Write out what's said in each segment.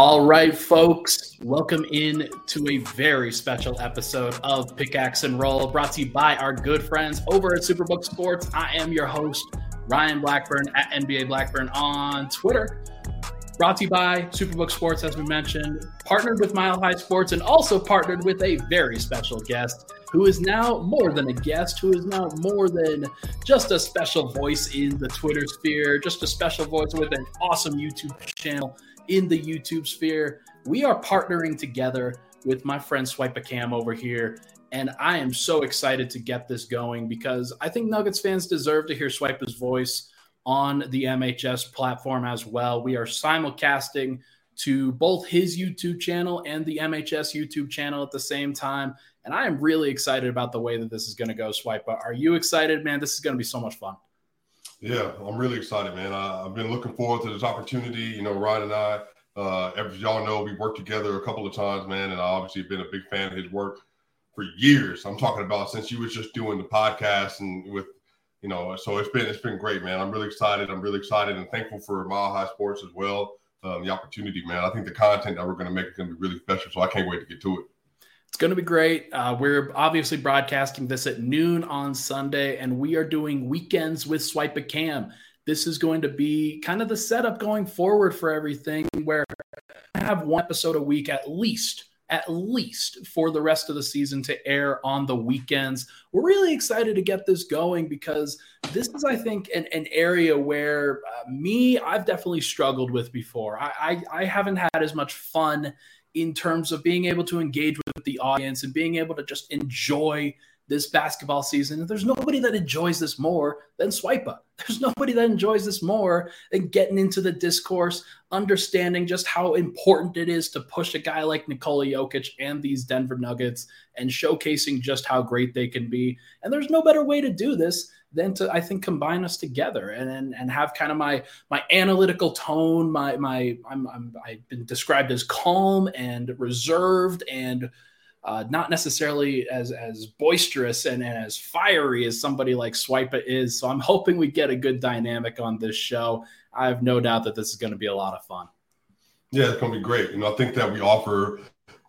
All right, folks, welcome in to a very special episode of Pickaxe and Roll, brought to you by our good friends over at Superbook Sports. I am your host, Ryan Blackburn at NBA Blackburn on Twitter. Brought to you by Superbook Sports, as we mentioned, partnered with Mile High Sports, and also partnered with a very special guest who is now more than a guest, who is now more than just a special voice in the Twitter sphere, just a special voice with an awesome YouTube channel in the YouTube sphere. We are partnering together with my friend Swipe a Cam over here. And I am so excited to get this going because I think Nuggets fans deserve to hear Swipe's voice on the MHS platform as well. We are simulcasting to both his YouTube channel and the MHS YouTube channel at the same time. And I am really excited about the way that this is going to go, Swipe. Are you excited, man? This is going to be so much fun. Yeah, I'm really excited, man. I, have been looking forward to this opportunity. You know, Ryan and I, uh, as y'all know, we worked together a couple of times, man, and I obviously have been a big fan of his work for years. I'm talking about since you was just doing the podcast and with, you know, so it's been it's been great, man. I'm really excited. I'm really excited and thankful for Mile High Sports as well. Um, the opportunity, man. I think the content that we're going to make is going to be really special. So I can't wait to get to it. It's going to be great. Uh, we're obviously broadcasting this at noon on Sunday, and we are doing weekends with Swipe a Cam. This is going to be kind of the setup going forward for everything, where I have one episode a week at least, at least for the rest of the season to air on the weekends. We're really excited to get this going because this is, I think, an, an area where uh, me, I've definitely struggled with before. I, I, I haven't had as much fun in terms of being able to engage with the audience and being able to just enjoy this basketball season. There's nobody that enjoys this more than Swipa. There's nobody that enjoys this more than getting into the discourse, understanding just how important it is to push a guy like Nikola Jokic and these Denver Nuggets and showcasing just how great they can be. And there's no better way to do this than to I think combine us together and and, and have kind of my my analytical tone. My my I'm, I'm I've been described as calm and reserved and uh, not necessarily as as boisterous and, and as fiery as somebody like Swipa is. So I'm hoping we get a good dynamic on this show. I have no doubt that this is going to be a lot of fun. Yeah, it's going to be great. And I think that we offer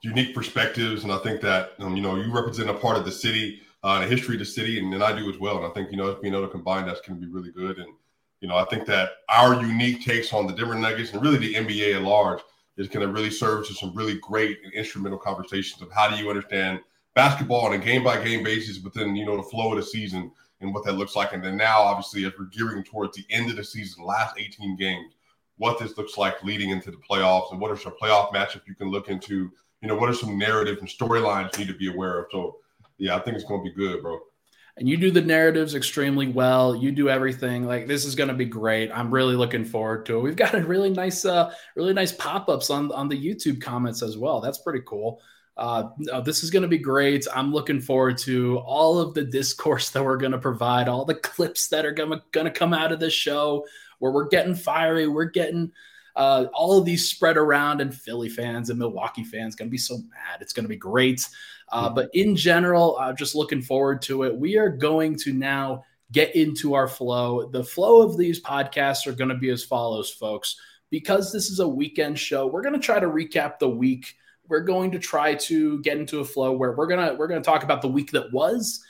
unique perspectives, and I think that um, you know you represent a part of the city uh, and history of the city, and, and I do as well. And I think you know being able to combine that's going to be really good. And you know I think that our unique takes on the Denver Nuggets and really the NBA at large is going to really serve to some really great and instrumental conversations of how do you understand basketball on a game by game basis within you know the flow of the season and what that looks like. And then now, obviously, as we're gearing towards the end of the season, last 18 games, what this looks like leading into the playoffs and what are some playoff matchups you can look into. You know, what are some narratives and storylines you need to be aware of. So yeah, I think it's going to be good, bro. And you do the narratives extremely well. You do everything. Like this is going to be great. I'm really looking forward to it. We've got a really nice, uh, really nice pop-ups on on the YouTube comments as well. That's pretty cool. Uh, no, this is going to be great. I'm looking forward to all of the discourse that we're going to provide, all the clips that are going to come out of this show where we're getting fiery, we're getting uh, all of these spread around, and Philly fans and Milwaukee fans going to be so mad. It's going to be great. Uh, but in general, uh, just looking forward to it. We are going to now get into our flow. The flow of these podcasts are going to be as follows, folks. Because this is a weekend show, we're going to try to recap the week. We're going to try to get into a flow where we're gonna we're gonna talk about the week that was,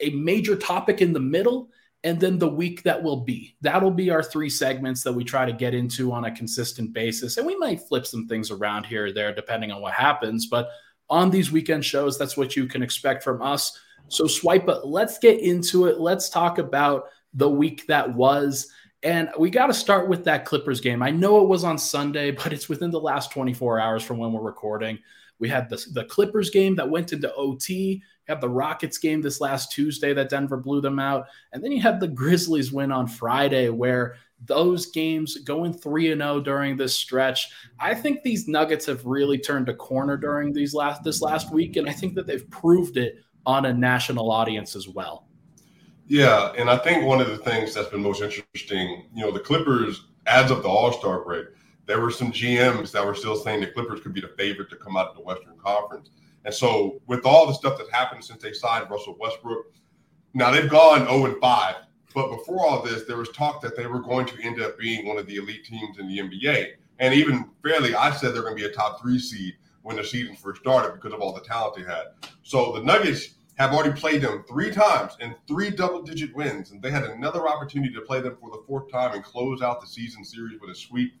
a major topic in the middle, and then the week that will be. That'll be our three segments that we try to get into on a consistent basis. And we might flip some things around here or there depending on what happens. But on these weekend shows. That's what you can expect from us. So, Swipe, let's get into it. Let's talk about the week that was. And we got to start with that Clippers game. I know it was on Sunday, but it's within the last 24 hours from when we're recording. We had the, the Clippers game that went into OT. You had the Rockets game this last Tuesday that Denver blew them out. And then you had the Grizzlies win on Friday, where those games going 3 and 0 during this stretch. I think these Nuggets have really turned a corner during these last this last week and I think that they've proved it on a national audience as well. Yeah, and I think one of the things that's been most interesting, you know, the Clippers as of the All-Star break, there were some GMs that were still saying the Clippers could be the favorite to come out of the Western Conference. And so with all the stuff that's happened since they signed Russell Westbrook, now they've gone 0 and 5 but before all this, there was talk that they were going to end up being one of the elite teams in the NBA. And even fairly, I said they're going to be a top three seed when the season first started because of all the talent they had. So the Nuggets have already played them three times in three double digit wins. And they had another opportunity to play them for the fourth time and close out the season series with a sweep.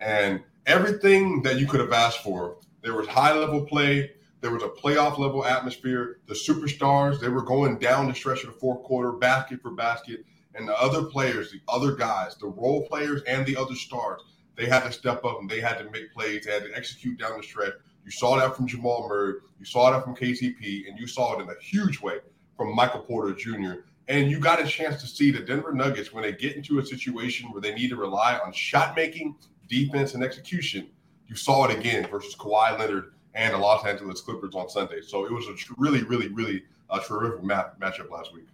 And everything that you could have asked for. There was high level play. There was a playoff level atmosphere. The superstars, they were going down the stretch of the fourth quarter, basket for basket. And the other players, the other guys, the role players and the other stars, they had to step up and they had to make plays. They had to execute down the stretch. You saw that from Jamal Murray. You saw that from KCP, and you saw it in a huge way from Michael Porter Jr. And you got a chance to see the Denver Nuggets when they get into a situation where they need to rely on shot making, defense, and execution. You saw it again versus Kawhi Leonard and the Los Angeles Clippers on Sunday. So it was a really, really, really a terrific map, matchup last week.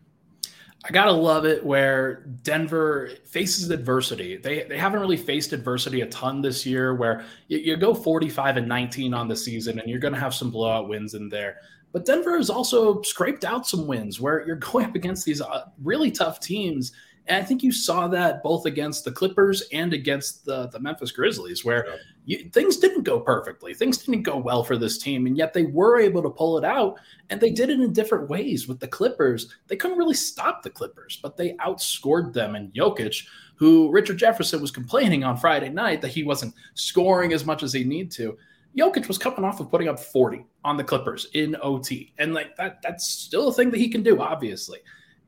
I gotta love it where Denver faces adversity. They they haven't really faced adversity a ton this year. Where you, you go 45 and 19 on the season, and you're gonna have some blowout wins in there. But Denver has also scraped out some wins where you're going up against these uh, really tough teams. And I think you saw that both against the Clippers and against the, the Memphis Grizzlies, where yeah. you, things didn't go perfectly. Things didn't go well for this team. And yet they were able to pull it out. And they did it in different ways. With the Clippers, they couldn't really stop the Clippers, but they outscored them. And Jokic, who Richard Jefferson was complaining on Friday night that he wasn't scoring as much as he need to. Jokic was coming off of putting up 40 on the Clippers in OT. And like that, that's still a thing that he can do, obviously.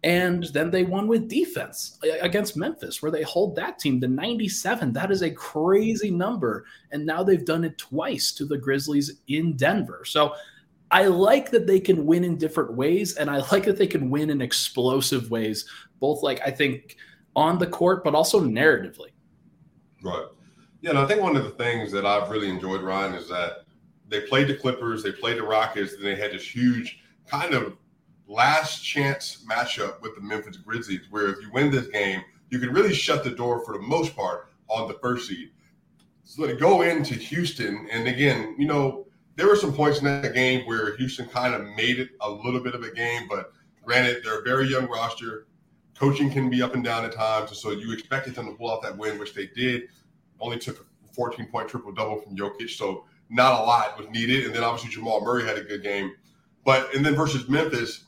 And then they won with defense against Memphis, where they hold that team to 97. That is a crazy number. And now they've done it twice to the Grizzlies in Denver. So I like that they can win in different ways. And I like that they can win in explosive ways, both like I think on the court, but also narratively. Right. Yeah. And I think one of the things that I've really enjoyed, Ryan, is that they played the Clippers, they played the Rockets, and they had this huge kind of last chance matchup with the Memphis Grizzlies, where if you win this game, you can really shut the door for the most part on the first seed. So to go into Houston, and again, you know, there were some points in that game where Houston kind of made it a little bit of a game, but granted, they're a very young roster. Coaching can be up and down at times, so you expected them to pull out that win, which they did. Only took a 14 point triple double from Jokic, so not a lot was needed. And then obviously Jamal Murray had a good game. But and then versus Memphis,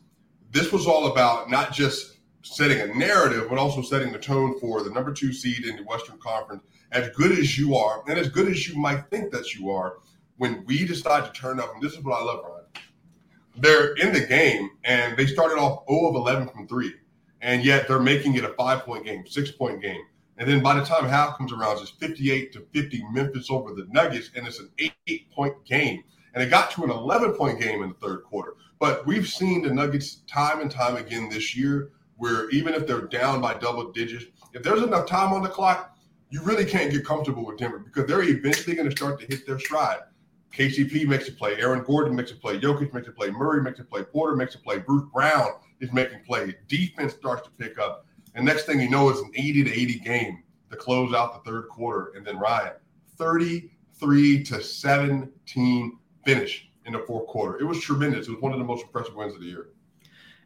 this was all about not just setting a narrative, but also setting the tone for the number two seed in the Western Conference. As good as you are, and as good as you might think that you are, when we decide to turn up, and this is what I love, Ryan. They're in the game, and they started off 0 of 11 from three, and yet they're making it a five point game, six point game. And then by the time half comes around, it's 58 to 50 Memphis over the Nuggets, and it's an eight point game. And it got to an 11 point game in the third quarter. But we've seen the Nuggets time and time again this year where even if they're down by double digits, if there's enough time on the clock, you really can't get comfortable with Denver because they're eventually going to start to hit their stride. KCP makes a play, Aaron Gordon makes a play, Jokic makes a play, Murray makes a play, Porter makes a play, Bruce Brown is making plays. Defense starts to pick up. And next thing you know, it's an 80 to 80 game to close out the third quarter. And then Ryan, 33 to 17 finish in the fourth quarter. It was tremendous. It was one of the most impressive wins of the year.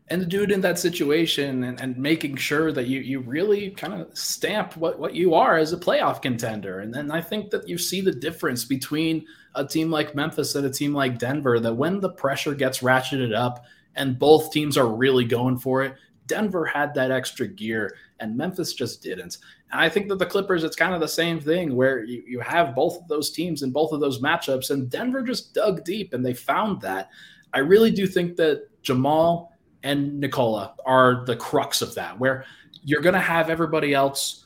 And the dude in that situation and, and making sure that you you really kind of stamp what, what you are as a playoff contender. And then I think that you see the difference between a team like Memphis and a team like Denver, that when the pressure gets ratcheted up and both teams are really going for it, Denver had that extra gear and Memphis just didn't. And I think that the Clippers, it's kind of the same thing where you, you have both of those teams in both of those matchups, and Denver just dug deep and they found that. I really do think that Jamal and Nikola are the crux of that, where you're going to have everybody else.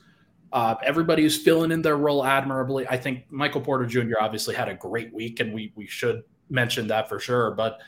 Uh, everybody who's filling in their role admirably. I think Michael Porter Jr. obviously had a great week, and we we should mention that for sure. But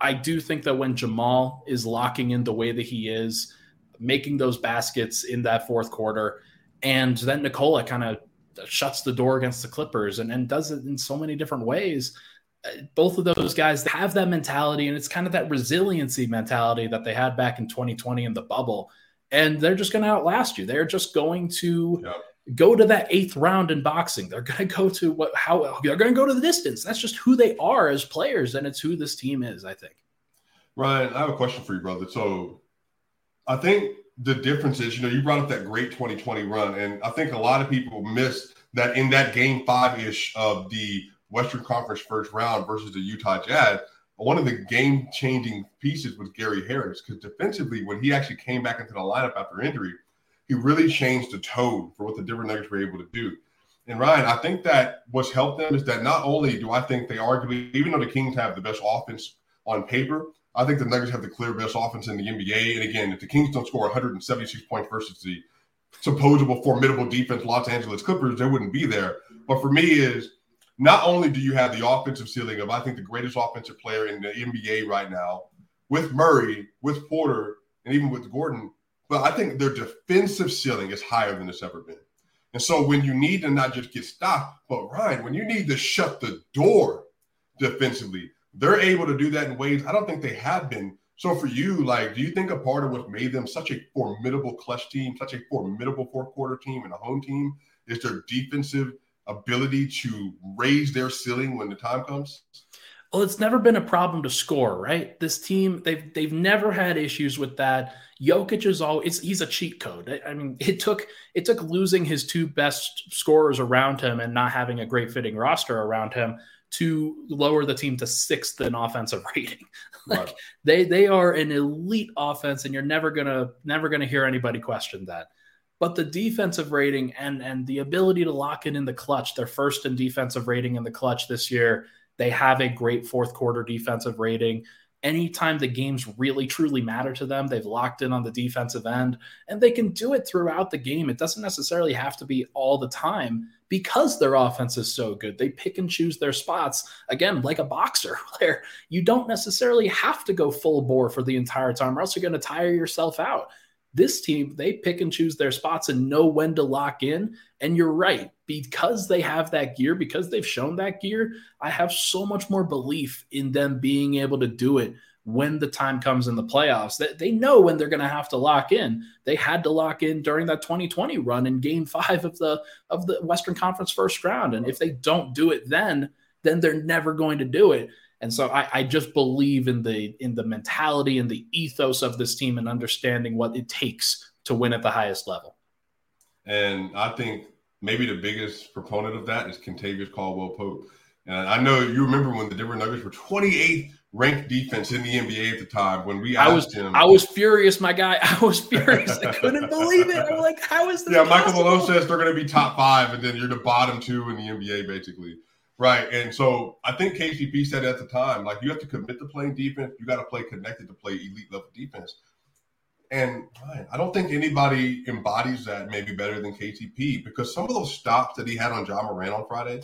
I do think that when Jamal is locking in the way that he is, making those baskets in that fourth quarter, and then Nikola kind of shuts the door against the Clippers and, and does it in so many different ways. Uh, both of those guys have that mentality, and it's kind of that resiliency mentality that they had back in 2020 in the bubble. And they're just going to outlast you. They're just going to yep. go to that eighth round in boxing. They're going to go to what, how they're going to go to the distance. That's just who they are as players, and it's who this team is, I think. Ryan, I have a question for you, brother. So I think the difference is, you know, you brought up that great 2020 run, and I think a lot of people missed that in that game five ish of the Western Conference first round versus the Utah Jazz, one of the game changing pieces was Gary Harris because defensively, when he actually came back into the lineup after injury, he really changed the tone for what the Denver Nuggets were able to do. And Ryan, I think that what's helped them is that not only do I think they arguably, even though the Kings have the best offense on paper, I think the Nuggets have the clear best offense in the NBA. And again, if the Kings don't score 176 points versus the supposable formidable defense Los Angeles Clippers, they wouldn't be there. But for me, is not only do you have the offensive ceiling of I think the greatest offensive player in the NBA right now, with Murray, with Porter, and even with Gordon, but I think their defensive ceiling is higher than it's ever been. And so when you need to not just get stopped, but Ryan, when you need to shut the door defensively, they're able to do that in ways I don't think they have been. So for you, like, do you think a part of what made them such a formidable clutch team, such a formidable fourth quarter team and a home team is their defensive ability to raise their ceiling when the time comes? Well, it's never been a problem to score, right? This team, they've they've never had issues with that. Jokic is always he's a cheat code. I mean, it took it took losing his two best scorers around him and not having a great fitting roster around him to lower the team to sixth in offensive rating. like right. they they are an elite offense, and you're never gonna never gonna hear anybody question that. But the defensive rating and and the ability to lock it in the clutch, their first in defensive rating in the clutch this year. They have a great fourth quarter defensive rating anytime the games really truly matter to them, they've locked in on the defensive end and they can do it throughout the game. It doesn't necessarily have to be all the time because their offense is so good. They pick and choose their spots again, like a boxer, where you don't necessarily have to go full bore for the entire time, or else you're going to tire yourself out. This team, they pick and choose their spots and know when to lock in. And you're right, because they have that gear, because they've shown that gear, I have so much more belief in them being able to do it when the time comes in the playoffs. They, they know when they're going to have to lock in. They had to lock in during that 2020 run in game five of the of the Western Conference first round. And if they don't do it then, then they're never going to do it. And so I, I, just believe in the in the mentality and the ethos of this team and understanding what it takes to win at the highest level. And I think maybe the biggest proponent of that is Kentavious Caldwell Pope. And I know you remember when the Denver Nuggets were 28th ranked defense in the NBA at the time when we I was him. I was furious, my guy. I was furious. I couldn't believe it. I'm like, how is this? Yeah, Michael Malone says they're going to be top five, and then you're the bottom two in the NBA, basically. Right. And so I think KCP said at the time, like you have to commit to playing defense. You got to play connected to play elite level defense. And I don't think anybody embodies that maybe better than KCP because some of those stops that he had on Ja Morant on Friday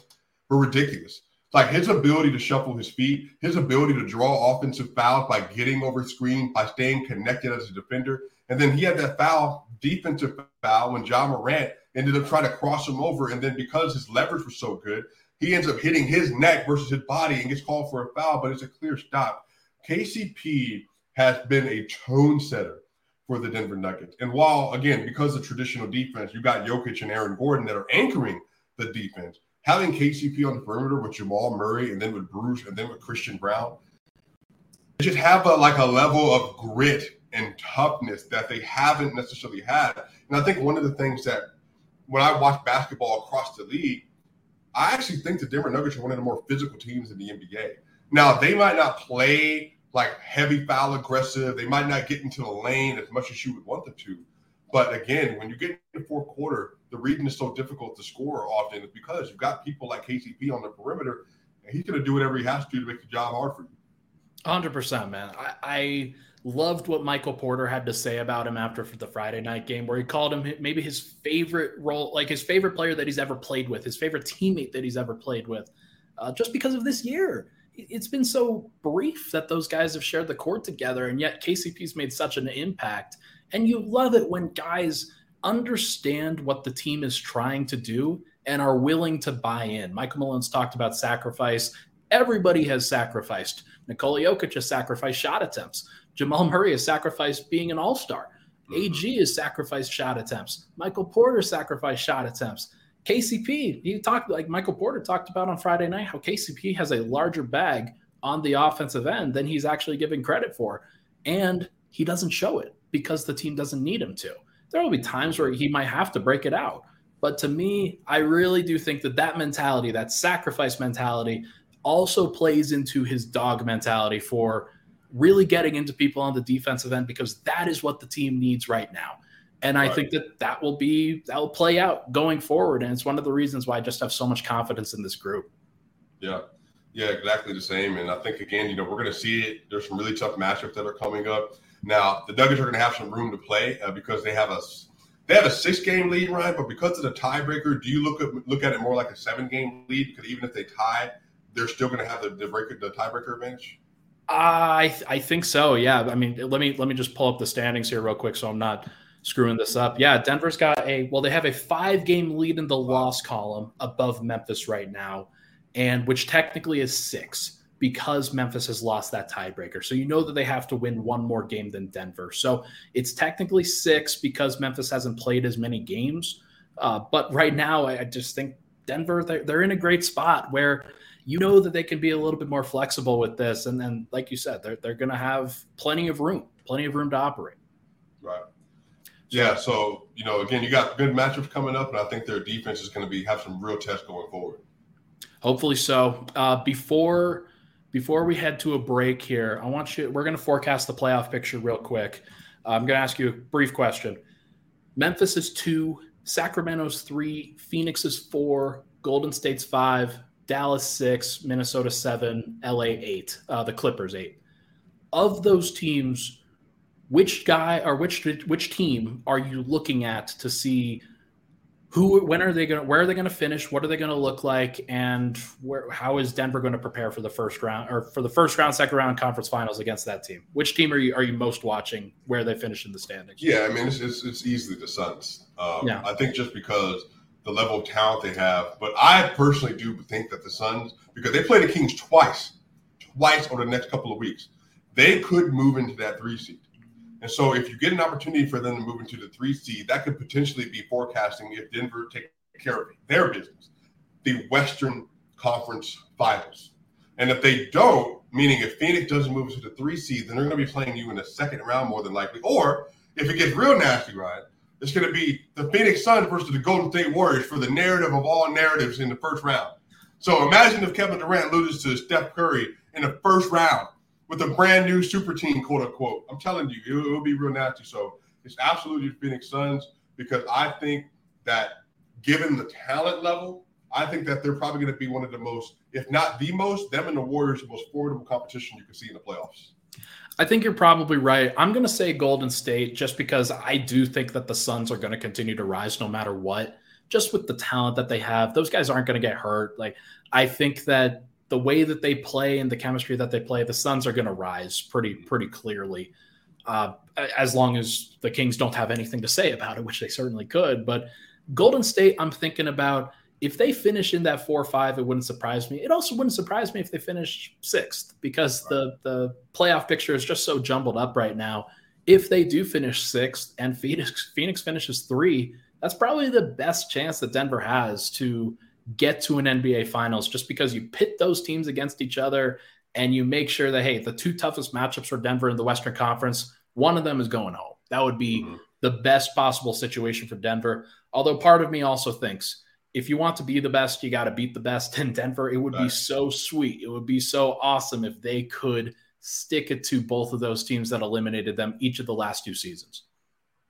were ridiculous. Like his ability to shuffle his feet, his ability to draw offensive fouls by getting over screen, by staying connected as a defender. And then he had that foul, defensive foul, when Ja Morant ended up trying to cross him over. And then because his leverage was so good, he ends up hitting his neck versus his body and gets called for a foul, but it's a clear stop. KCP has been a tone setter for the Denver Nuggets. And while, again, because of traditional defense, you got Jokic and Aaron Gordon that are anchoring the defense, having KCP on the perimeter with Jamal Murray and then with Bruce and then with Christian Braun, just have a, like a level of grit and toughness that they haven't necessarily had. And I think one of the things that when I watch basketball across the league, I actually think the Denver Nuggets are one of the more physical teams in the NBA. Now, they might not play like heavy foul aggressive. They might not get into the lane as much as you would want them to. But again, when you get in the fourth quarter, the reading is so difficult to score often because you've got people like KCP on the perimeter, and he's going to do whatever he has to to make the job hard for you. 100%, man. I, I loved what Michael Porter had to say about him after the Friday night game, where he called him maybe his favorite role, like his favorite player that he's ever played with, his favorite teammate that he's ever played with, uh, just because of this year. It's been so brief that those guys have shared the court together, and yet KCP's made such an impact. And you love it when guys understand what the team is trying to do and are willing to buy in. Michael Malone's talked about sacrifice. Everybody has sacrificed. Nikola Jokic has sacrificed shot attempts. Jamal Murray has sacrificed being an all star. Mm-hmm. AG has sacrificed shot attempts. Michael Porter sacrificed shot attempts. KCP, he talked like Michael Porter talked about on Friday night how KCP has a larger bag on the offensive end than he's actually giving credit for. And he doesn't show it because the team doesn't need him to. There will be times where he might have to break it out. But to me, I really do think that that mentality, that sacrifice mentality, also plays into his dog mentality for really getting into people on the defensive end because that is what the team needs right now. And I right. think that that will be that will play out going forward, and it's one of the reasons why I just have so much confidence in this group. Yeah, yeah, exactly the same. And I think again, you know, we're going to see it. There's some really tough matchups that are coming up. Now, the Nuggets are going to have some room to play uh, because they have a they have a six game lead, right? But because of the tiebreaker, do you look at look at it more like a seven game lead? Because even if they tie, they're still going to have the the, breaker, the tiebreaker advantage. I I think so. Yeah. I mean, let me let me just pull up the standings here real quick, so I'm not screwing this up. Yeah, Denver's got a well, they have a five game lead in the loss column above Memphis right now, and which technically is six because Memphis has lost that tiebreaker. So you know that they have to win one more game than Denver. So it's technically six because Memphis hasn't played as many games. Uh, but right now, I just think Denver they're, they're in a great spot where you know that they can be a little bit more flexible with this. And then, like you said, they're, they're going to have plenty of room, plenty of room to operate. Right. Yeah. So, you know, again, you got good matchups coming up, and I think their defense is going to be have some real tests going forward. Hopefully so. Uh, before before we head to a break here, I want you. We're going to forecast the playoff picture real quick. I'm going to ask you a brief question. Memphis is two, Sacramento's three, Phoenix is four, Golden State's five, Dallas six, Minnesota seven, LA eight, uh, the Clippers eight. Of those teams, which guy or which which team are you looking at to see who when are they going to where are they going to finish what are they going to look like and where how is denver going to prepare for the first round or for the first round second round conference finals against that team which team are you are you most watching where they finish in the standings yeah i mean it's it's, it's easily the suns um, yeah. i think just because the level of talent they have. But I personally do think that the Suns, because they play the Kings twice, twice over the next couple of weeks, they could move into that three seed. And so if you get an opportunity for them to move into the three seed, that could potentially be forecasting if Denver take care of their business, the Western Conference Finals. And if they don't, meaning if Phoenix doesn't move to the three seed, then they're going to be playing you in the second round more than likely. Or if it gets real nasty, Ryan, it's going to be the Phoenix Suns versus the Golden State Warriors for the narrative of all narratives in the first round. So imagine if Kevin Durant loses to Steph Curry in the first round with a brand new super team, quote unquote. I'm telling you, it will be real nasty. So it's absolutely Phoenix Suns because I think that given the talent level, I think that they're probably going to be one of the most, if not the most, them and the Warriors, the most formidable competition you can see in the playoffs. I think you're probably right. I'm going to say Golden State just because I do think that the Suns are going to continue to rise no matter what. Just with the talent that they have, those guys aren't going to get hurt. Like I think that the way that they play and the chemistry that they play, the Suns are going to rise pretty pretty clearly. Uh, as long as the Kings don't have anything to say about it, which they certainly could. But Golden State, I'm thinking about if they finish in that four or five, it wouldn't surprise me. It also wouldn't surprise me if they finish sixth because the the playoff picture is just so jumbled up right now. If they do finish sixth and Phoenix Phoenix finishes three, that's probably the best chance that Denver has to get to an NBA Finals, just because you pit those teams against each other and you make sure that hey, the two toughest matchups for Denver in the Western Conference, one of them is going home. That would be mm-hmm. the best possible situation for Denver. Although part of me also thinks if you want to be the best, you got to beat the best in Denver. It would right. be so sweet. It would be so awesome if they could stick it to both of those teams that eliminated them each of the last two seasons.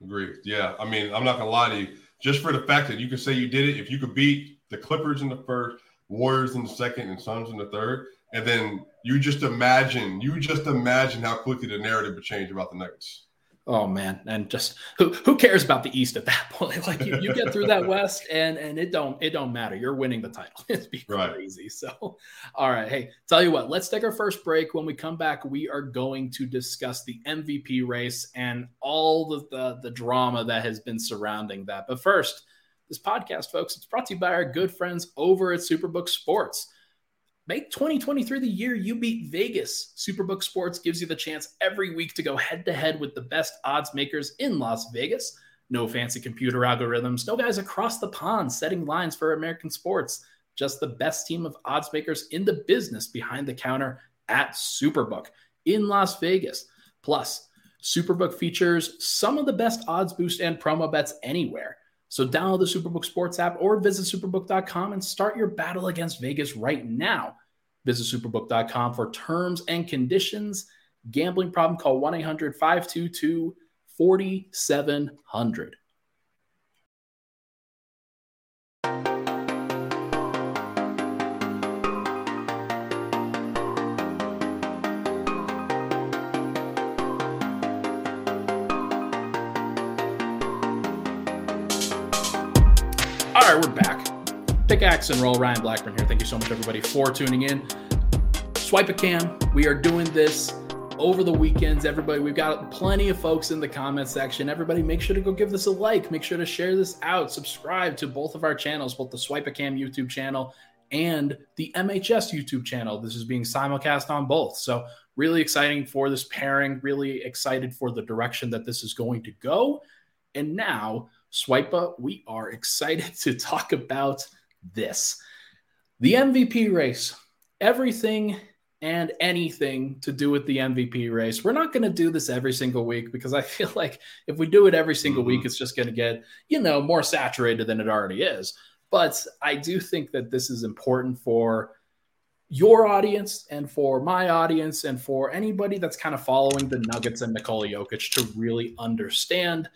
Agreed. Yeah. I mean, I'm not going to lie to you. Just for the fact that you can say you did it, if you could beat the Clippers in the first, Warriors in the second, and Suns in the third, and then you just imagine, you just imagine how quickly the narrative would change about the Nuggets. Oh man, and just who who cares about the East at that point? Like you, you get through that West, and and it don't it don't matter. You're winning the title. It's be right. crazy. So, all right, hey, tell you what, let's take our first break. When we come back, we are going to discuss the MVP race and all the the, the drama that has been surrounding that. But first, this podcast, folks, it's brought to you by our good friends over at Superbook Sports. Make 2023 the year you beat Vegas. Superbook Sports gives you the chance every week to go head to head with the best odds makers in Las Vegas. No fancy computer algorithms, no guys across the pond setting lines for American sports. Just the best team of odds makers in the business behind the counter at Superbook in Las Vegas. Plus, Superbook features some of the best odds boost and promo bets anywhere. So download the Superbook Sports app or visit superbook.com and start your battle against Vegas right now. Visit superbook.com for terms and conditions. Gambling problem, call 1 800 522 4700. Pickaxe and roll. Ryan Blackburn here. Thank you so much, everybody, for tuning in. Swipe a cam. We are doing this over the weekends. Everybody, we've got plenty of folks in the comment section. Everybody, make sure to go give this a like. Make sure to share this out. Subscribe to both of our channels, both the Swipe a Cam YouTube channel and the MHS YouTube channel. This is being simulcast on both. So, really exciting for this pairing. Really excited for the direction that this is going to go. And now, Swipa, we are excited to talk about this. The MVP race, everything and anything to do with the MVP race. We're not going to do this every single week because I feel like if we do it every single mm-hmm. week, it's just going to get, you know, more saturated than it already is. But I do think that this is important for your audience and for my audience and for anybody that's kind of following the Nuggets and Nikola Jokic to really understand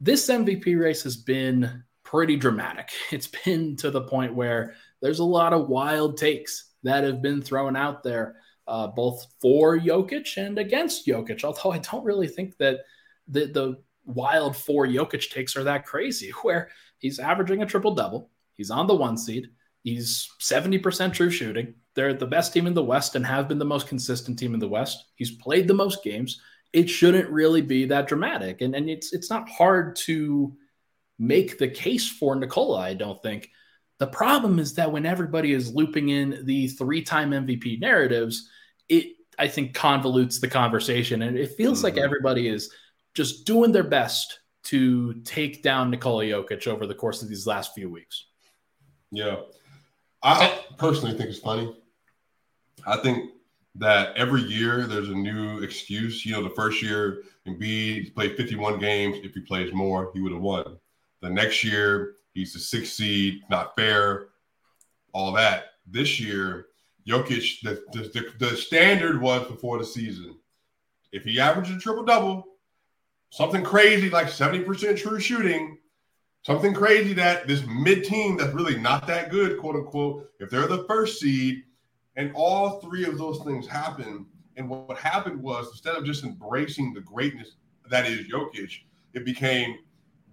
this MVP race has been pretty dramatic. It's been to the point where there's a lot of wild takes that have been thrown out there, uh, both for Jokic and against Jokic. Although I don't really think that the, the wild for Jokic takes are that crazy, where he's averaging a triple double. He's on the one seed. He's 70% true shooting. They're the best team in the West and have been the most consistent team in the West. He's played the most games it shouldn't really be that dramatic. And, and it's it's not hard to make the case for Nikola, I don't think. The problem is that when everybody is looping in the three-time MVP narratives, it I think convolutes the conversation. And it feels mm-hmm. like everybody is just doing their best to take down Nikola Jokic over the course of these last few weeks. Yeah. I personally think it's funny. I think that every year there's a new excuse. You know, the first year Embiid played 51 games. If he plays more, he would have won. The next year, he's the sixth seed, not fair, all that. This year, Jokic, the, the, the standard was before the season. If he averages a triple double, something crazy like 70% true shooting, something crazy that this mid team that's really not that good, quote unquote, if they're the first seed, and all three of those things happened. And what happened was instead of just embracing the greatness that is Jokic, it became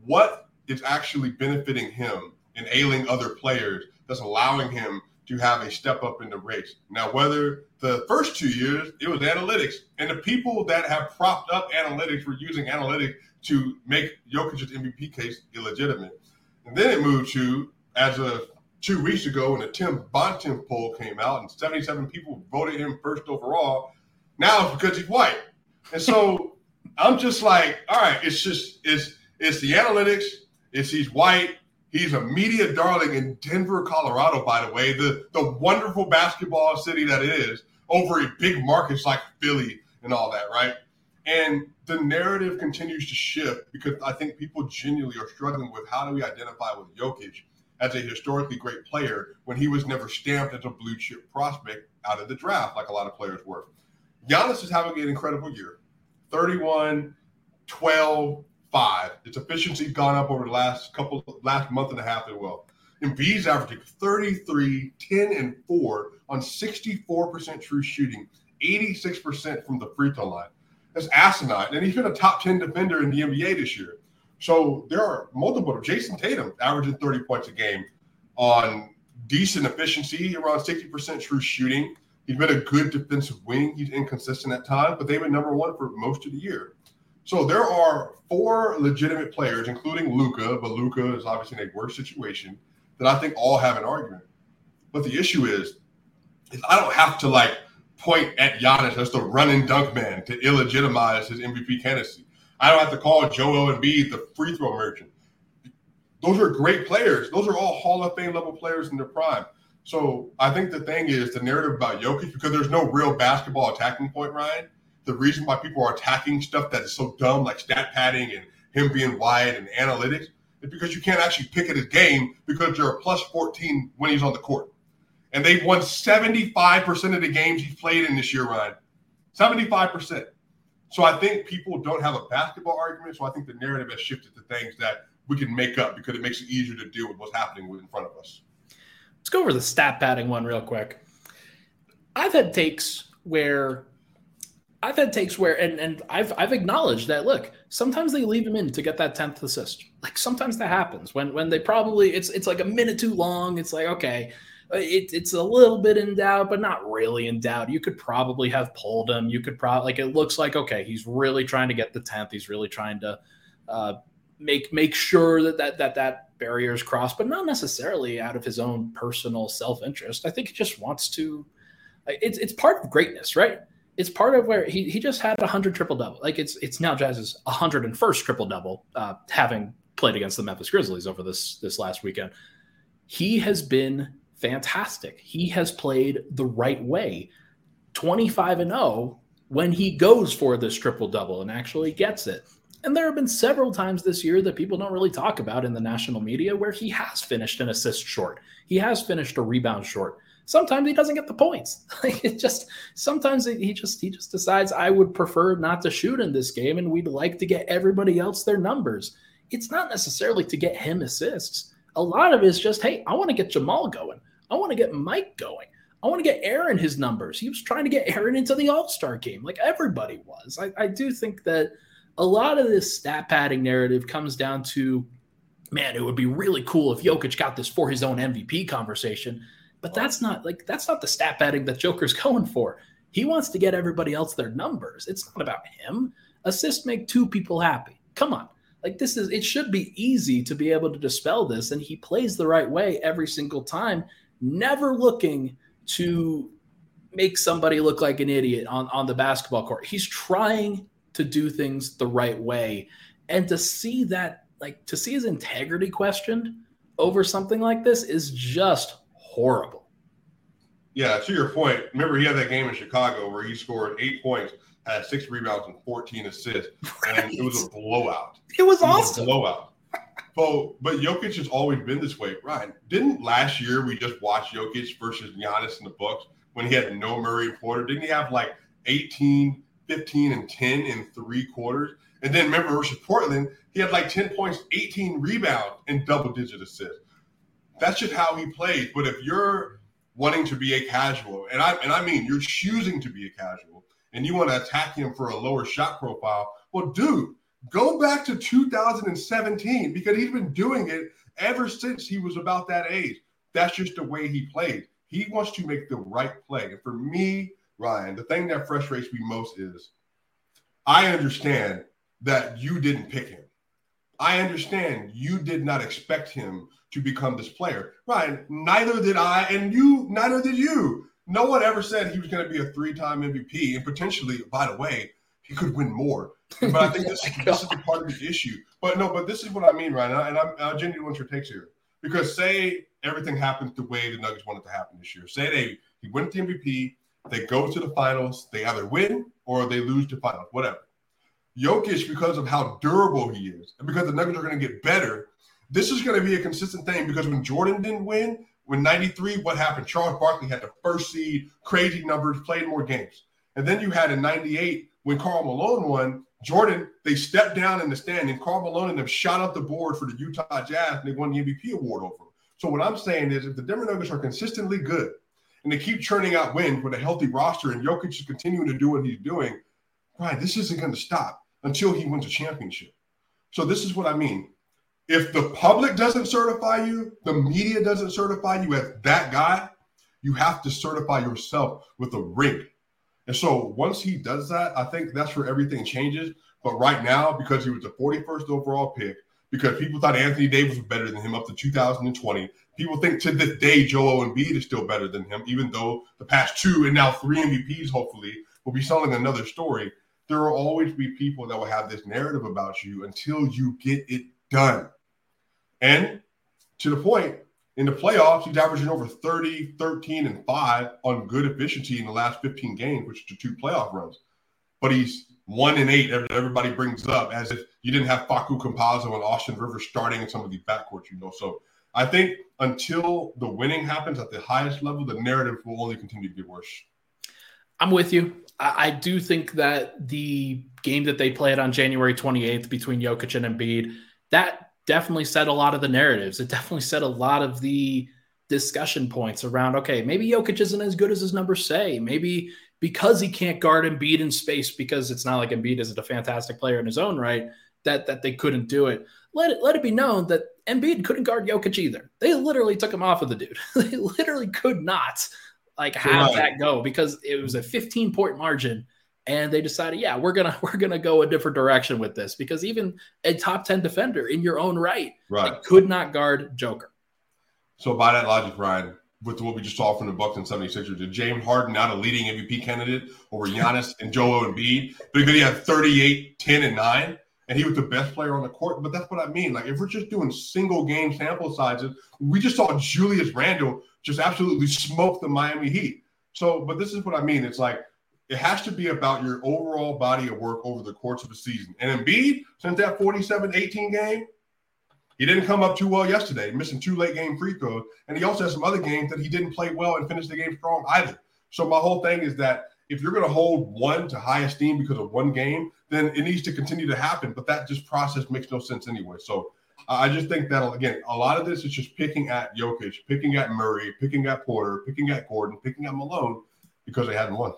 what is actually benefiting him and ailing other players that's allowing him to have a step up in the race. Now, whether the first two years it was analytics, and the people that have propped up analytics were using analytics to make Jokic's MVP case illegitimate. And then it moved to, as of two weeks ago when the Tim Bontemps poll came out and 77 people voted him first overall. Now it's because he's white. And so I'm just like, all right, it's just it's it's the analytics, it's he's white, he's a media darling in Denver, Colorado, by the way, the the wonderful basketball city that it is, over a big markets like Philly and all that, right? And the narrative continues to shift because I think people genuinely are struggling with how do we identify with Jokic as a historically great player when he was never stamped as a blue chip prospect out of the draft like a lot of players were. Giannis is having an incredible year 31, 12, 5. Its efficiency gone up over the last couple, last month and a half as well. Embiid's averaging 33, 10, and 4 on 64% true shooting, 86% from the free throw line. That's asinine. And he's been a top 10 defender in the NBA this year. So there are multiple. Jayson Tatum averaging 30 points a game on decent efficiency, around 60% true shooting. He's been a good defensive wing. He's inconsistent at times, but they've been number one for most of the year. So there are four legitimate players, including Luka, but Luka is obviously in a worse situation, that I think all have an argument. But the issue is, is I don't have to like point at Giannis as the run and dunk man to illegitimize his MVP candidacy. I don't have to call Joel Embiid the free throw merchant. Those are great players. Those are all Hall of Fame level players in their prime. So I think the thing is the narrative about Jokic, because there's no real basketball attacking point, Ryan. The reason why people are attacking stuff that is so dumb, like stat padding and him being wide and analytics, is because you can't actually pick at his game because you're a plus 14 when he's on the court. And they've won 75% of the games he's played in this year, Ryan. 75%. So I think people don't have a basketball argument. So I think the narrative has shifted to things that we can make up because it makes it easier to deal with what's happening in front of us. Let's go over the stat padding one real quick. I've had takes where I've had takes where and and I've I've acknowledged that look, sometimes they leave him in to get that 10th assist. Like sometimes that happens when when they probably it's it's like a minute too long. It's like, okay, it, it's a little bit in doubt, but not really in doubt. You could probably have pulled him. You could probably like it looks like okay, he's really trying to get the 10th. He's really trying to uh, make make sure that that that that barrier is crossed, but not necessarily out of his own personal self interest. I think he just wants to. It's it's part of greatness, right? It's part of where he, he just had a hundred triple double. Like it's it's now Jazz's hundred and first triple double, uh, having played against the Memphis Grizzlies over this this last weekend. He has been fantastic. He has played the right way, twenty five and zero oh when he goes for this triple double and actually gets it. And there have been several times this year that people don't really talk about in the national media where he has finished an assist short. He has finished a rebound short. Sometimes he doesn't get the points. It just sometimes he just he just decides I would prefer not to shoot in this game and we'd like to get everybody else their numbers. It's not necessarily to get him assists. A lot of it is just, hey, I want to get Jamal going. I want to get Mike going. I want to get Aaron his numbers. He was trying to get Aaron into the All Star game, like everybody was. I, I do think that a lot of this stat padding narrative comes down to, man, it would be really cool if Jokic got this for his own MVP conversation. But that's not like that's not the stat padding that Joker's going for. He wants to get everybody else their numbers. It's not about him. Assists make two people happy. Come on. Like this is it should be easy to be able to dispel this. And he plays the right way every single time, never looking to make somebody look like an idiot on, on the basketball court. He's trying to do things the right way. And to see that, like, to see his integrity questioned over something like this is just horrible. Yeah, to your point, remember he had that game in Chicago where he scored eight points, had six rebounds, and 14 assists. Right. And it was a blowout. It was it awesome. Was blowout. So, but Jokic has always been this way. Ryan, didn't last year we just watch Jokic versus Giannis in the Bucks when he had no Murray and Porter? Didn't he have like 18, 15 and 10 in three quarters. And then remember versus Portland, he had like 10 points, 18 rebounds, and double digit assists. That's just how he plays. But if you're wanting to be a casual, and I and I mean you're choosing to be a casual, and you want to attack him for a lower shot profile, well, dude, go back to 2017 because he's been doing it ever since he was about that age. That's just the way he plays. He wants to make the right play. And for me, Ryan, the thing that frustrates me most is I understand that you didn't pick him. I understand you did not expect him to become this player. Ryan, neither did I, and you, neither did you. No one ever said he was going to be a three time MVP, and potentially, by the way, he could win more. But I think this, oh this is the part of the issue. But no, but this is what I mean, Ryan, and I'm, I genuinely want your takes here. Because say everything happens the way the Nuggets wanted to happen this year. Say they he wins the MVP, they go to the finals. They either win or they lose the finals, whatever. Jokic, because of how durable he is, and because the Nuggets are going to get better, this is going to be a consistent thing. Because when Jordan didn't win, when 93, what happened? Charles Barkley had the first seed, crazy numbers, played more games. And then you had in 98, when Karl Malone won, Jordan, they stepped down in the stand, and Karl Malone and them shot up the board for the Utah Jazz, and they won the MVP award over them. So what I'm saying is if the Denver Nuggets are consistently good, and they keep churning out wins with a healthy roster, and Jokic is continuing to do what he's doing, right, this isn't going to stop until he wins a championship. So this is what I mean. If the public doesn't certify you, the media doesn't certify you as that guy, you have to certify yourself with a ring. And so once he does that, I think that's where everything changes. But right now, because he was the 41st overall pick, because people thought Anthony Davis was better than him up to 2020, People think to this day Joel Embiid is still better than him, even though the past two and now three MVPs hopefully will be selling another story. There will always be people that will have this narrative about you until you get it done. And to the point, in the playoffs, he's averaging over 30, 13, and 5 on good efficiency in the last 15 games, which are two playoff runs. But he's one and eight everybody brings up as if you didn't have Facu Campazzo and Austin Rivers starting in some of these backcourts, you know. So I think until the winning happens at the highest level, the narrative will only continue to get worse. I'm with you. I, I do think that the game that they played on January 28th between Jokic and Embiid, that definitely set a lot of the narratives. It definitely set a lot of the discussion points around, okay, maybe Jokic isn't as good as his numbers say. Maybe because he can't guard Embiid in space, because it's not like Embiid isn't a fantastic player in his own right, that that they couldn't do it. Let it let it be known that Embiid couldn't guard Jokic either. They literally took him off of the dude. they literally could not like have right. that go because it was a 15 point margin and they decided yeah we're gonna we're gonna go a different direction with this because even a top 10 defender in your own right, right. could not guard joker. So by that logic ryan with what we just saw from the bucks and 76ers is james harden not a leading mvp candidate over Giannis and joel Embiid because he had 38 10 and 9 and he was the best player on the court? But that's what i mean. Like if we're just doing single game sample sizes we just saw julius randle just absolutely smoke the miami heat. So but this is what i mean. It's like it has to be about your overall body of work over the course of a season. And Embiid, since that 47-18 game, he didn't come up too well yesterday, missing two late game free throws. And he also has some other games that he didn't play well and finish the game strong either. So my whole thing is that if you're going to hold one to high esteem because of one game, then it needs to continue to happen. But that just process makes no sense anyway. So I just think that again, a lot of this is just picking at Jokic, picking at Murray, picking at Porter, picking at Gordon, picking at Malone because they hadn't won.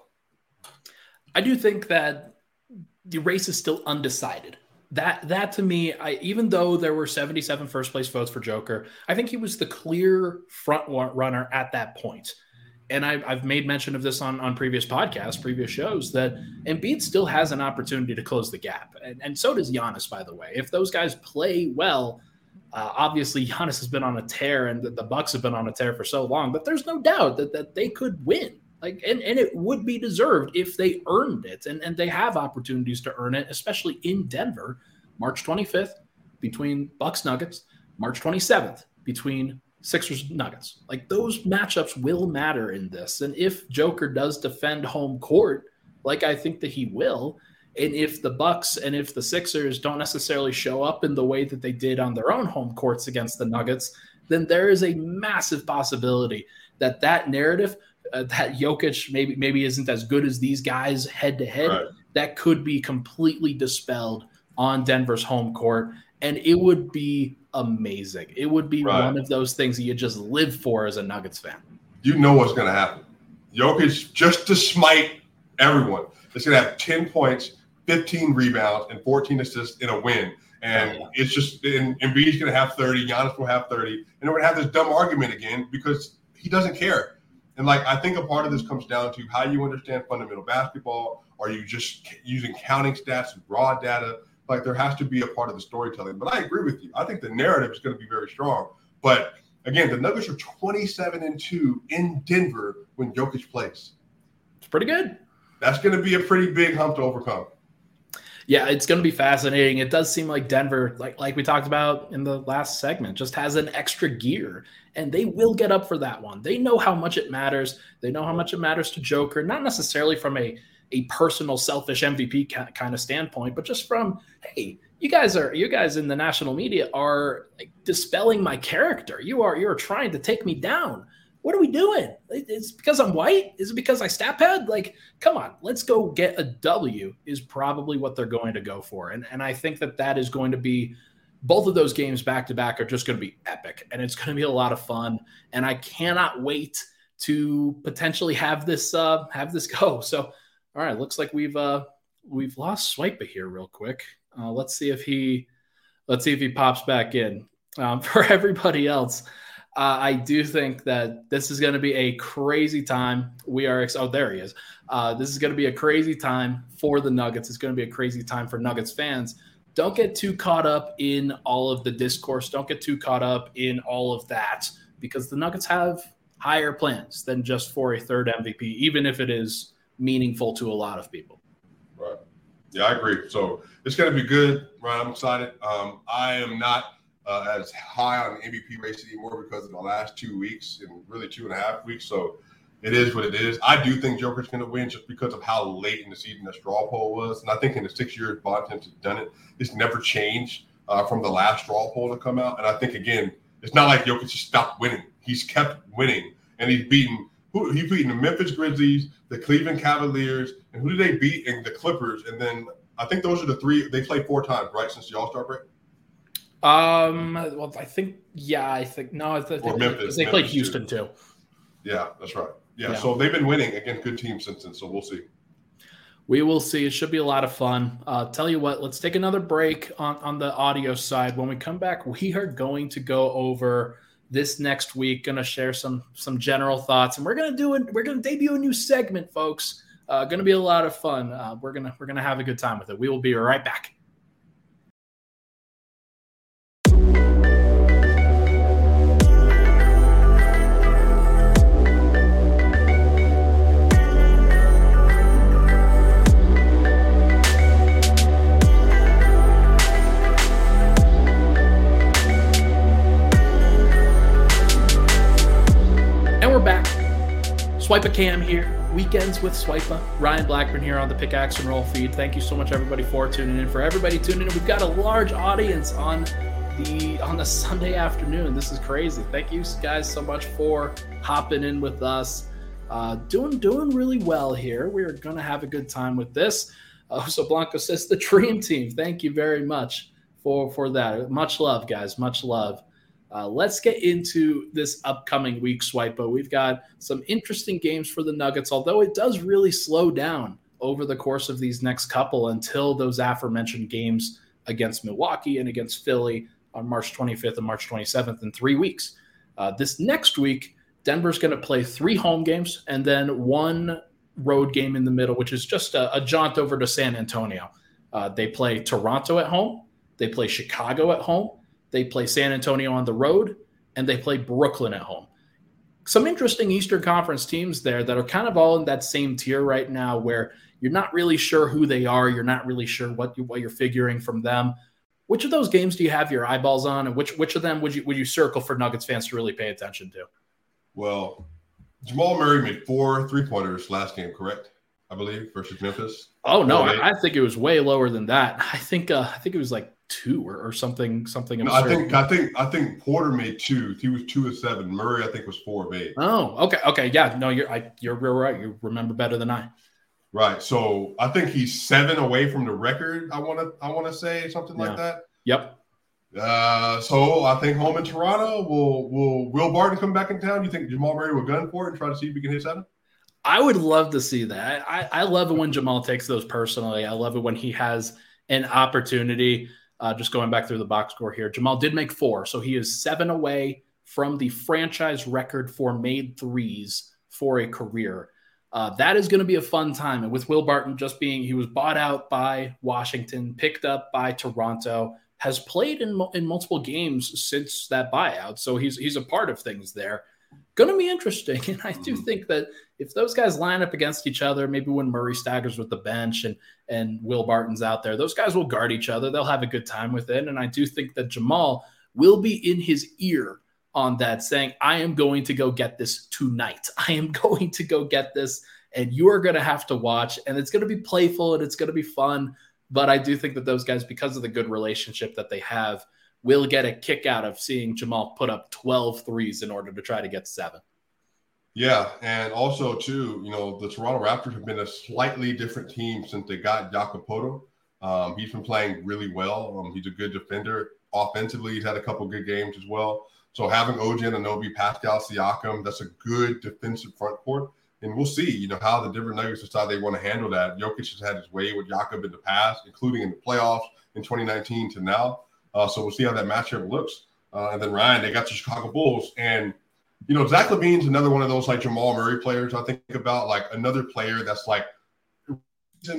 I do think that the race is still undecided. That that to me, I even though there were 77 first place votes for Joker, I think he was the clear front runner at that point. And I, have made mention of this on, on previous podcasts, previous shows, that Embiid still has an opportunity to close the gap. And, and so does Giannis, by the way. If those guys play well, uh, obviously Giannis has been on a tear and the, the Bucks have been on a tear for so long, but there's no doubt that, that they could win. Like, and, and it would be deserved if they earned it. And, and they have opportunities to earn it, especially in Denver, March 25th between Bucks Nuggets, March 27th between Sixers Nuggets. Like those matchups will matter in this. And if Joker does defend home court, like I think that he will, and if the Bucks and if the Sixers don't necessarily show up in the way that they did on their own home courts against the Nuggets, then there is a massive possibility that that narrative uh, that Jokic maybe maybe isn't as good as these guys head to head, that could be completely dispelled on Denver's home court, and it would be amazing. It would be right. one of those things that you just live for as a Nuggets fan. You know what's going to happen. Jokic just to smite everyone. It's going to have ten points, fifteen rebounds, and fourteen assists in a win. And oh, it's just, and Embiid's going to have 30, Giannis will have 30. And we're going to have this dumb argument again because he doesn't care. And like I think a part of this comes down to how you understand fundamental basketball. Are you just using counting stats and raw data? Like there has to be a part of the storytelling. But I agree with you. I think the narrative is going to be very strong. But again, the Nuggets are 27 and 2 in Denver when Jokic plays. It's pretty good. That's going to be a pretty big hump to overcome yeah, it's going to be fascinating. It does seem like Denver, like like we talked about in the last segment, just has an extra gear, and they will get up for that one. They know how much it matters. They know how much it matters to Joker, not necessarily from a a personal, selfish MVP kind of standpoint, but just from hey, you guys are you guys in the national media are like dispelling my character. You are you're trying to take me down what are we doing? It's because I'm white? Is it because I stat pad? Like, come on, let's go get a W is probably what they're going to go for. And, and I think that that is going to be both of those games back to back are just going to be epic and it's going to be a lot of fun. And I cannot wait to potentially have this, uh, have this go. So, all right, looks like we've, uh, we've lost Swipe here real quick. Uh, let's see if he, let's see if he pops back in. Um, for everybody else, uh, I do think that this is going to be a crazy time. We are, ex- oh, there he is. Uh, this is going to be a crazy time for the Nuggets. It's going to be a crazy time for Nuggets fans. Don't get too caught up in all of the discourse. Don't get too caught up in all of that because the Nuggets have higher plans than just for a third MVP, even if it is meaningful to a lot of people. Right. Yeah, I agree. So it's going to be good. Right. I'm excited. Um, I am not uh, as high on the MVP race anymore because of the last two weeks and really two and a half weeks. So it is what it is. I do think Joker's going to win just because of how late in the season the straw poll was, and I think in the six years Bontemps has done it, it's never changed uh, from the last straw poll to come out. And I think again, it's not like Jokic just stopped winning; he's kept winning, and he's beaten. Who he beaten the Memphis Grizzlies, the Cleveland Cavaliers, and who did they beat? And the Clippers, and then I think those are the three. They played four times, right, since the All Star break. Um. Well, I think yeah. I think no. I think Or Memphis. they played Memphis, Houston too. Yeah, that's right. Yeah, Yeah. so they've been winning against good teams since then. So we'll see. We will see. It should be a lot of fun. Uh, tell you what, let's take another break on, on the audio side. When we come back, we are going to go over this next week. Going to share some some general thoughts, and we're going to do it. We're going to debut a new segment, folks. Uh, going to be a lot of fun. Uh, we're gonna we're gonna have a good time with it. We will be right back. Swipa cam here. Weekends with Swipa. Ryan Blackburn here on the Pickaxe and Roll feed. Thank you so much, everybody, for tuning in. For everybody tuning in, we've got a large audience on the on the Sunday afternoon. This is crazy. Thank you guys so much for hopping in with us. Uh, doing doing really well here. We're gonna have a good time with this. Uh, so Blanco says the dream team. Thank you very much for for that. Much love, guys. Much love. Uh, let's get into this upcoming week, Swipa. We've got some interesting games for the Nuggets, although it does really slow down over the course of these next couple until those aforementioned games against Milwaukee and against Philly on March 25th and March 27th in three weeks. Uh, this next week, Denver's going to play three home games and then one road game in the middle, which is just a, a jaunt over to San Antonio. Uh, they play Toronto at home, they play Chicago at home, they play San Antonio on the road, and they play Brooklyn at home. Some interesting Eastern Conference teams there that are kind of all in that same tier right now, where you're not really sure who they are, you're not really sure what you, what you're figuring from them. Which of those games do you have your eyeballs on, and which which of them would you would you circle for Nuggets fans to really pay attention to? Well, Jamal Murray made four three pointers last game, correct? I believe versus Memphis. Oh no, I, I think it was way lower than that. I think uh, I think it was like two or, or something something. No, I think I think I think Porter made two. He was two of seven. Murray, I think, was four of eight. Oh, okay, okay, yeah. No, you're I, you're real right. You remember better than I. Right. So I think he's seven away from the record. I want to I want to say something Yeah. like that. Yep. Uh, so I think home in Toronto will will Will Barton come back in town. Do you think Jamal Murray will gun for it and try to see if he can hit seven? I would love to see that. I, I love it when Jamal takes those personally. I love it when he has an opportunity. Uh, just going back through the box score here, Jamal did make four, so he is seven away from the franchise record for made threes for a career. Uh, that is going to be a fun time. And with Will Barton just being, he was bought out by Washington, picked up by Toronto, has played in, in multiple games since that buyout. So he's he's a part of things there. Going to be interesting. And I do think that if those guys line up against each other, maybe when Murray staggers with the bench and and Will Barton's out there, those guys will guard each other. They'll have a good time with it. And I do think that Jamal will be in his ear on that, saying, I am going to go get this tonight. I am going to go get this, and you are going to have to watch. And it's going to be playful and it's going to be fun. But I do think that those guys, because of the good relationship that they have, will get a kick out of seeing Jamal put up 12 threes in order to try to get seven. Yeah, and also too, you know, the Toronto Raptors have been a slightly different team since they got Jakob Poeltl. Um, he's been playing really well. Um, he's a good defender. Offensively, he's had a couple good games as well. So having OG Anunoby, Pascal Siakam, that's a good defensive front court. And we'll see, you know, how the Denver Nuggets decide they want to handle that. Jokic has had his way with Jakob in the past, including in the playoffs in 2019 to now. Uh, so we'll see how that matchup looks. Uh, and then Ryan, they got the Chicago Bulls, and you know, Zach LaVine's another one of those like Jamal Murray players. I think about like another player that's like got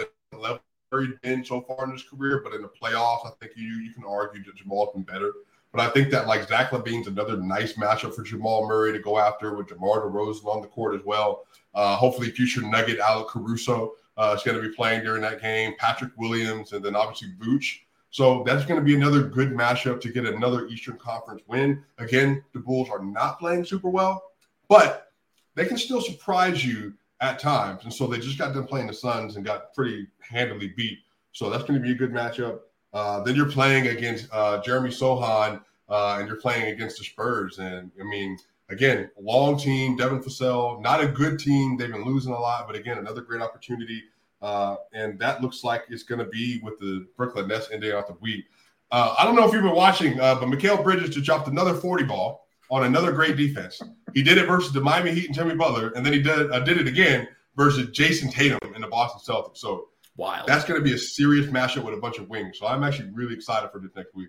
a level Murray's been so far in his career, but in the playoffs, I think you you can argue that Jamal's been better. But I think that like Zach LaVine's another nice matchup for Jamal Murray to go after with DeMar DeRozan on the court as well. Uh, hopefully, future Nugget Alec Caruso uh, is going to be playing during that game. Patrick Williams, and then obviously Vooch. So that's going to be another good matchup to get another Eastern Conference win. Again, the Bulls are not playing super well, but they can still surprise you at times. And so they just got done playing the Suns and got pretty handily beat. So that's going to be a good matchup. Uh, then you're playing against uh, Jeremy Sochan uh, and you're playing against the Spurs. And I mean, again, long team, Devin Vassell, not a good team. They've been losing a lot, but again, another great opportunity. Uh, and that looks like it's going to be with the Brooklyn Nets ending out the week. Uh, I don't know if you've been watching, uh, but Mikal Bridges just dropped another 40 ball on another great defense. He did it versus the Miami Heat and Jimmy Butler, and then he did, uh, did it again versus Jayson Tatum in the Boston Celtics. So Wild. that's going to be a serious matchup with a bunch of wings. So I'm actually really excited for this next week.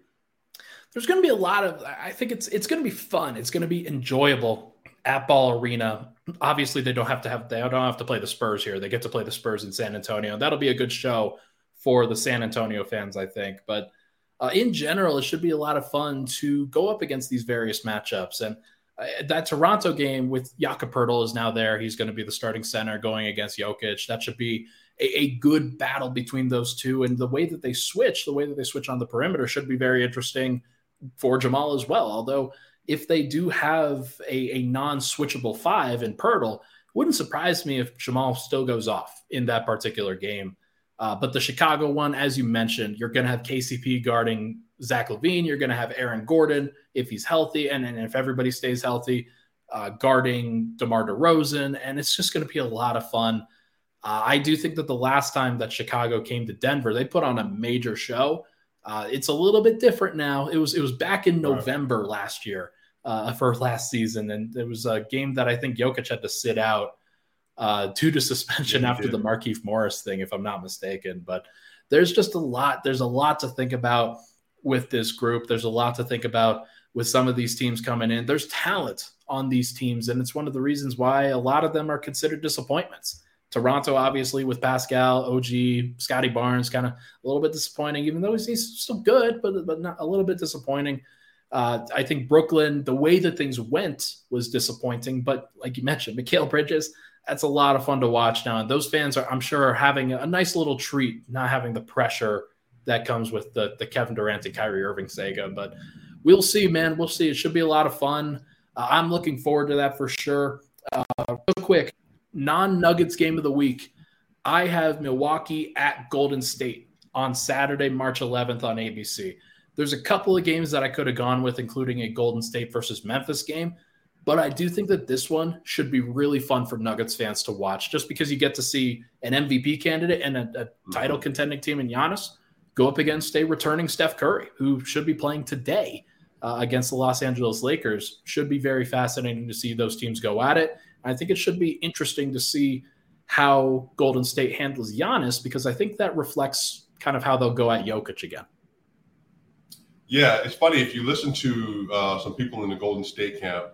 There's going to be a lot of. I think it's it's going to be fun. It's going to be enjoyable at Ball Arena. Obviously, they don't have to have they don't have to play the Spurs here. They get to play the Spurs in San Antonio. That'll be a good show for the San Antonio fans, I think. But uh, in general, it should be a lot of fun to go up against these various matchups. And uh, that Toronto game with Jakob Poeltl is now there. He's going to be the starting center going against Jokic. That should be a, a, good battle between those two. And the way that they switch, the way that they switch on the perimeter, should be very interesting for Jamal as well. Although, if they do have a, a non switchable five in Poeltl, wouldn't surprise me if Jamal still goes off in that particular game. Uh, but the Chicago one, as you mentioned, you're going to have KCP guarding Zach LaVine. You're going to have Aaron Gordon if he's healthy, and, and if everybody stays healthy, uh, guarding DeMar DeRozan, and it's just going to be a lot of fun. Uh, I do think that the last time that Chicago came to Denver, they put on a major show. Uh, it's a little bit different now. It was it was back in November last year uh, for last season, and it was a game that I think Jokic had to sit out uh, due to suspension yeah, after did. the Markieff Morris thing, if I'm not mistaken. But there's just a lot. There's a lot to think about with this group. There's a lot to think about with some of these teams coming in. There's talent on these teams, and it's one of the reasons why a lot of them are considered disappointments. Toronto, obviously, with Pascal, OG, Scottie Barnes, kind of a little bit disappointing, even though he's still good, but, but not a little bit disappointing. Uh, I think Brooklyn, the way that things went was disappointing, but like you mentioned, Mikal Bridges, that's a lot of fun to watch now. And those fans are, I'm sure, are having a nice little treat, not having the pressure that comes with the, the Kevin Durant and Kyrie Irving saga. But we'll see, man. We'll see. It should be a lot of fun. Uh, I'm looking forward to that for sure. Uh, real quick, non Nuggets game of the week. I have Milwaukee at Golden State on Saturday, March 11th on ABC. There's a couple of games that I could have gone with, including a Golden State versus Memphis game. But I do think that this one should be really fun for Nuggets fans to watch just because you get to see an MVP candidate and a, a mm-hmm. title contending team in Giannis go up against a returning Steph Curry, who should be playing today uh, against the Los Angeles Lakers. Should be very fascinating to see those teams go at it. I think it should be interesting to see how Golden State handles Giannis because I think that reflects kind of how they'll go at Jokic again. Yeah, it's funny if you listen to uh, some people in the Golden State camp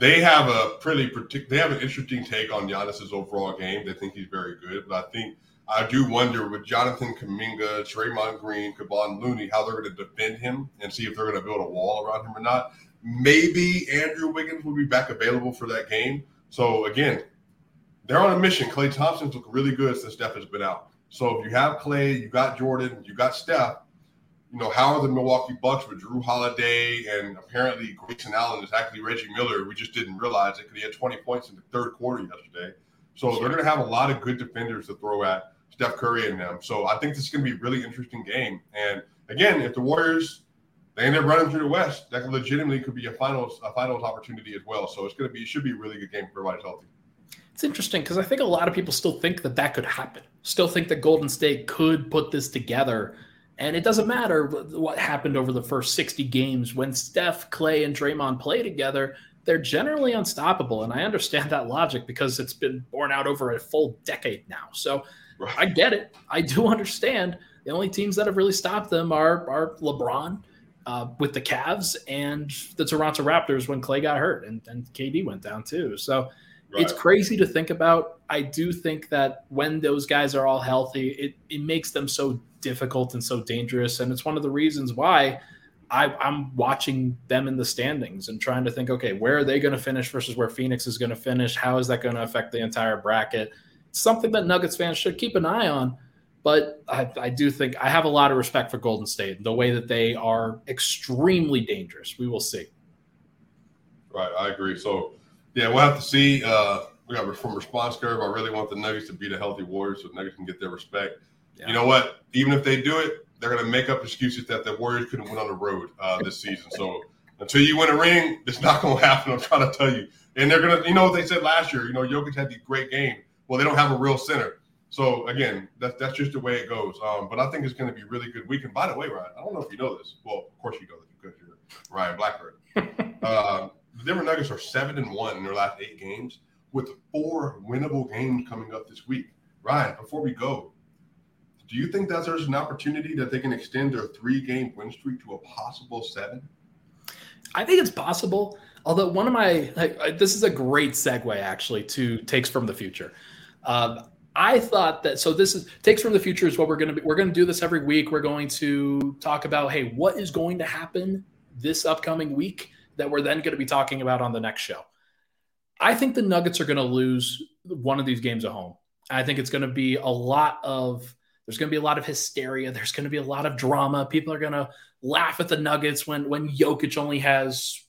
they have a pretty partic- they have an interesting take on Giannis's overall game. They think he's very good, but I think I do wonder with Jonathan Kuminga, Draymond Green, Kevon Looney, how they're going to defend him and see if they're going to build a wall around him or not. Maybe Andrew Wiggins will be back available for that game. So again, they're on a mission. Klay Thompson's looked really good since Steph has been out. So if you have Klay, you got Jordan, you got Steph, you know, how are the Milwaukee Bucks with Jrue Holiday and apparently Grayson Allen is actually Reggie Miller? We just didn't realize it because he had 20 points in the third quarter yesterday. So they're going to have a lot of good defenders to throw at Steph Curry and them. So I think this is going to be a really interesting game. And again, if the Warriors they end up running through the West, that legitimately could be a finals a finals opportunity as well. So it's going to be it should be a really good game for everybody's healthy. It's interesting because I think a lot of people still think that that could happen. Still think that Golden State could put this together and it doesn't matter what happened over the first 60 games. When Steph, Klay, and Draymond play together, they're generally unstoppable. And I understand that logic because it's been borne out over a full decade now. So right. I get it. I do understand. The only teams that have really stopped them are, are LeBron uh, with the Cavs and the Toronto Raptors when Klay got hurt and, and KD went down too. So right. it's crazy to think about. I do think that when those guys are all healthy, it, it makes them so difficult and so dangerous. And it's one of the reasons why I, am watching them in the standings and trying to think, okay, where are they going to finish versus where Phoenix is going to finish? How is that going to affect the entire bracket? It's something that Nuggets fans should keep an eye on. But I, I do think I have a lot of respect for Golden State, the way that they are extremely dangerous. We will see. Right, I agree. So Yeah, we'll have to see. Uh, we got from response curve. I really want the Nuggets to beat a healthy Warriors so the Nuggets can get their respect. Yeah. You know what? Even if they do it, they're going to make up excuses that the Warriors couldn't win on the road uh, this season. So until you win a ring, it's not going to happen. I'm trying to tell you. And they're going to, you know what they said last year? You know, Jokic had the great game. Well, they don't have a real center. So again, that's that's just the way it goes. Um, but I think it's going to be really good week. And by the way, Ryan, I don't know if you know this. Well, of course you know this because you're Ryan Blackburn. uh, the Denver Nuggets are seven and one in their last eight games, with four winnable games coming up this week. Ryan, before we go, do you think that there's an opportunity that they can extend their three-game win streak to a possible seven? I think it's possible. Although one of my like, this is a great segue actually to takes from the future. Um, I thought that so this is takes from the future is what we're gonna be. We're gonna do this every week. We're going to talk about hey, what is going to happen this upcoming week that we're then going to be talking about on the next show. I think the Nuggets are going to lose one of these games at home. I think it's going to be a lot of there's going to be a lot of hysteria. There's going to be a lot of drama. People are going to laugh at the Nuggets when when Jokic only has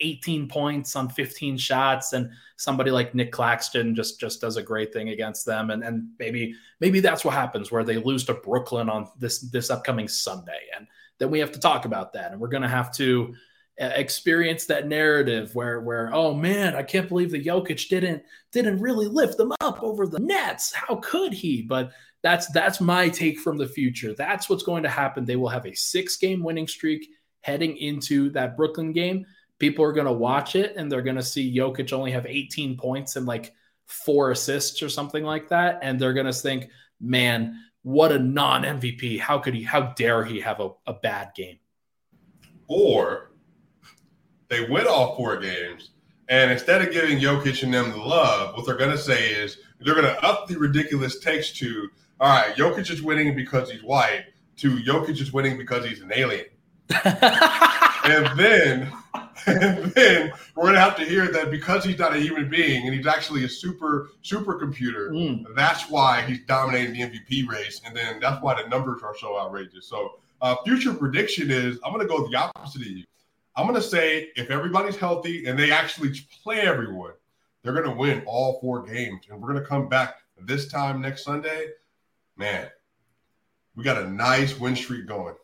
18 points on 15 shots and somebody like Nic Claxton just just does a great thing against them and and maybe maybe that's what happens where they lose to Brooklyn on this this upcoming Sunday and then we have to talk about that and we're going to have to experience that narrative where where oh man I can't believe the Jokic didn't didn't really lift them up over the Nets how could he but that's that's my take from the future that's what's going to happen they will have a 6 game winning streak heading into that Brooklyn game people are going to watch it and they're going to see Jokic only have 18 points and like four assists or something like that. And they're going to think, man, what a non MVP. How could he, how dare he have a, a bad game? Or they win all four games. And instead of giving Jokic and them the love, what they're going to say is they're going to up the ridiculous takes to, all right, Jokic is winning because he's white, to Jokic is winning because he's an alien. and then and then we're gonna have to hear that because he's not a human being and he's actually a super supercomputer, mm. that's why he's dominating the MVP race, and then that's why the numbers are so outrageous. So, uh, future prediction is I'm gonna go the opposite of you. I'm gonna say if everybody's healthy and they actually play everyone, they're gonna win all four games, and we're gonna come back this time next Sunday. Man, we got a nice win streak going.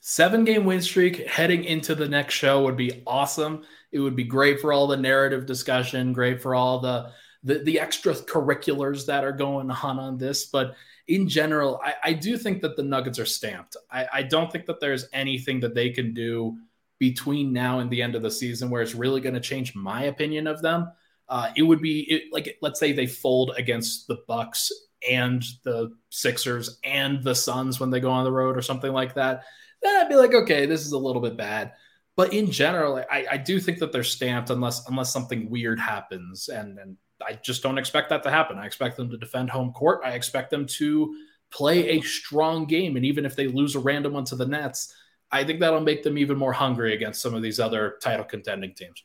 Seven game win streak heading into the next show would be awesome. It would be great for all the narrative discussion, great for all the the, the extracurriculars that are going on on this. But in general, I, I do think that the Nuggets are stamped. I, I don't think that there's anything that they can do between now and the end of the season where it's really going to change my opinion of them. Uh, it would be it, like let's say they fold against the Bucks and the Sixers and the Suns when they go on the road or something like that then I'd be like, okay, this is a little bit bad. But in general, I, I do think that they're stamped unless unless something weird happens, and and I just don't expect that to happen. I expect them to defend home court. I expect them to play a strong game, and even if they lose a random one to the Nets, I think that'll make them even more hungry against some of these other title contending teams.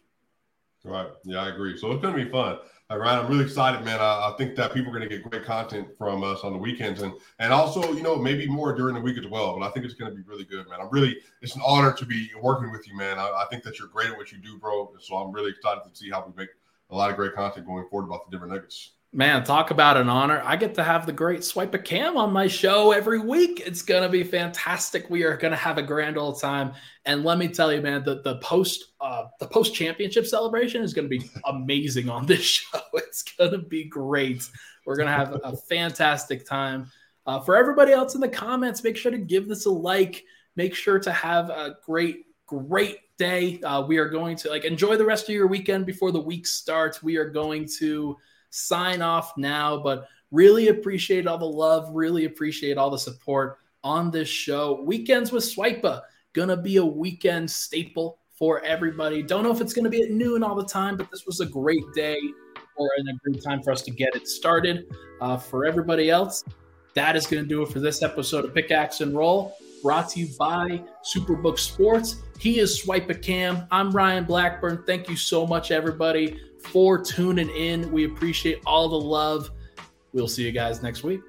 Right. Yeah, I agree. So it's going to be fun. All right, I'm really excited, man. I, I think that people are going to get great content from us on the weekends, and and also, you know, maybe more during the week as well. But I think it's going to be really good, man. I'm really, it's an honor to be working with you, man. I, I think that you're great at what you do, bro. So I'm really excited to see how we make a lot of great content going forward about the different Nuggets. Man, talk about an honor. I get to have the great Swipa Cam on my show every week. It's going to be fantastic. We are going to have a grand old time. And let me tell you, man, the, the post uh, the post championship celebration is going to be amazing on this show. It's going to be great. We're going to have a fantastic time. Uh, for everybody else in the comments, make sure to give this a like. Make sure to have a great, great day. Uh, we are going to like enjoy the rest of your weekend before the week starts. We are going to sign off now, but really appreciate all the love, really appreciate all the support on this show. Weekends with Swipa, gonna be a weekend staple for everybody. Don't know if it's gonna be at noon all the time, but this was a great day or a great time for us to get it started. Uh, for everybody else, that is gonna do it for this episode of Pickaxe and Roll brought to you by Superbook Sports. He is Swipa Cam. I'm Ryan Blackburn. Thank you so much, everybody for tuning in. We appreciate all the love. We'll see you guys next week.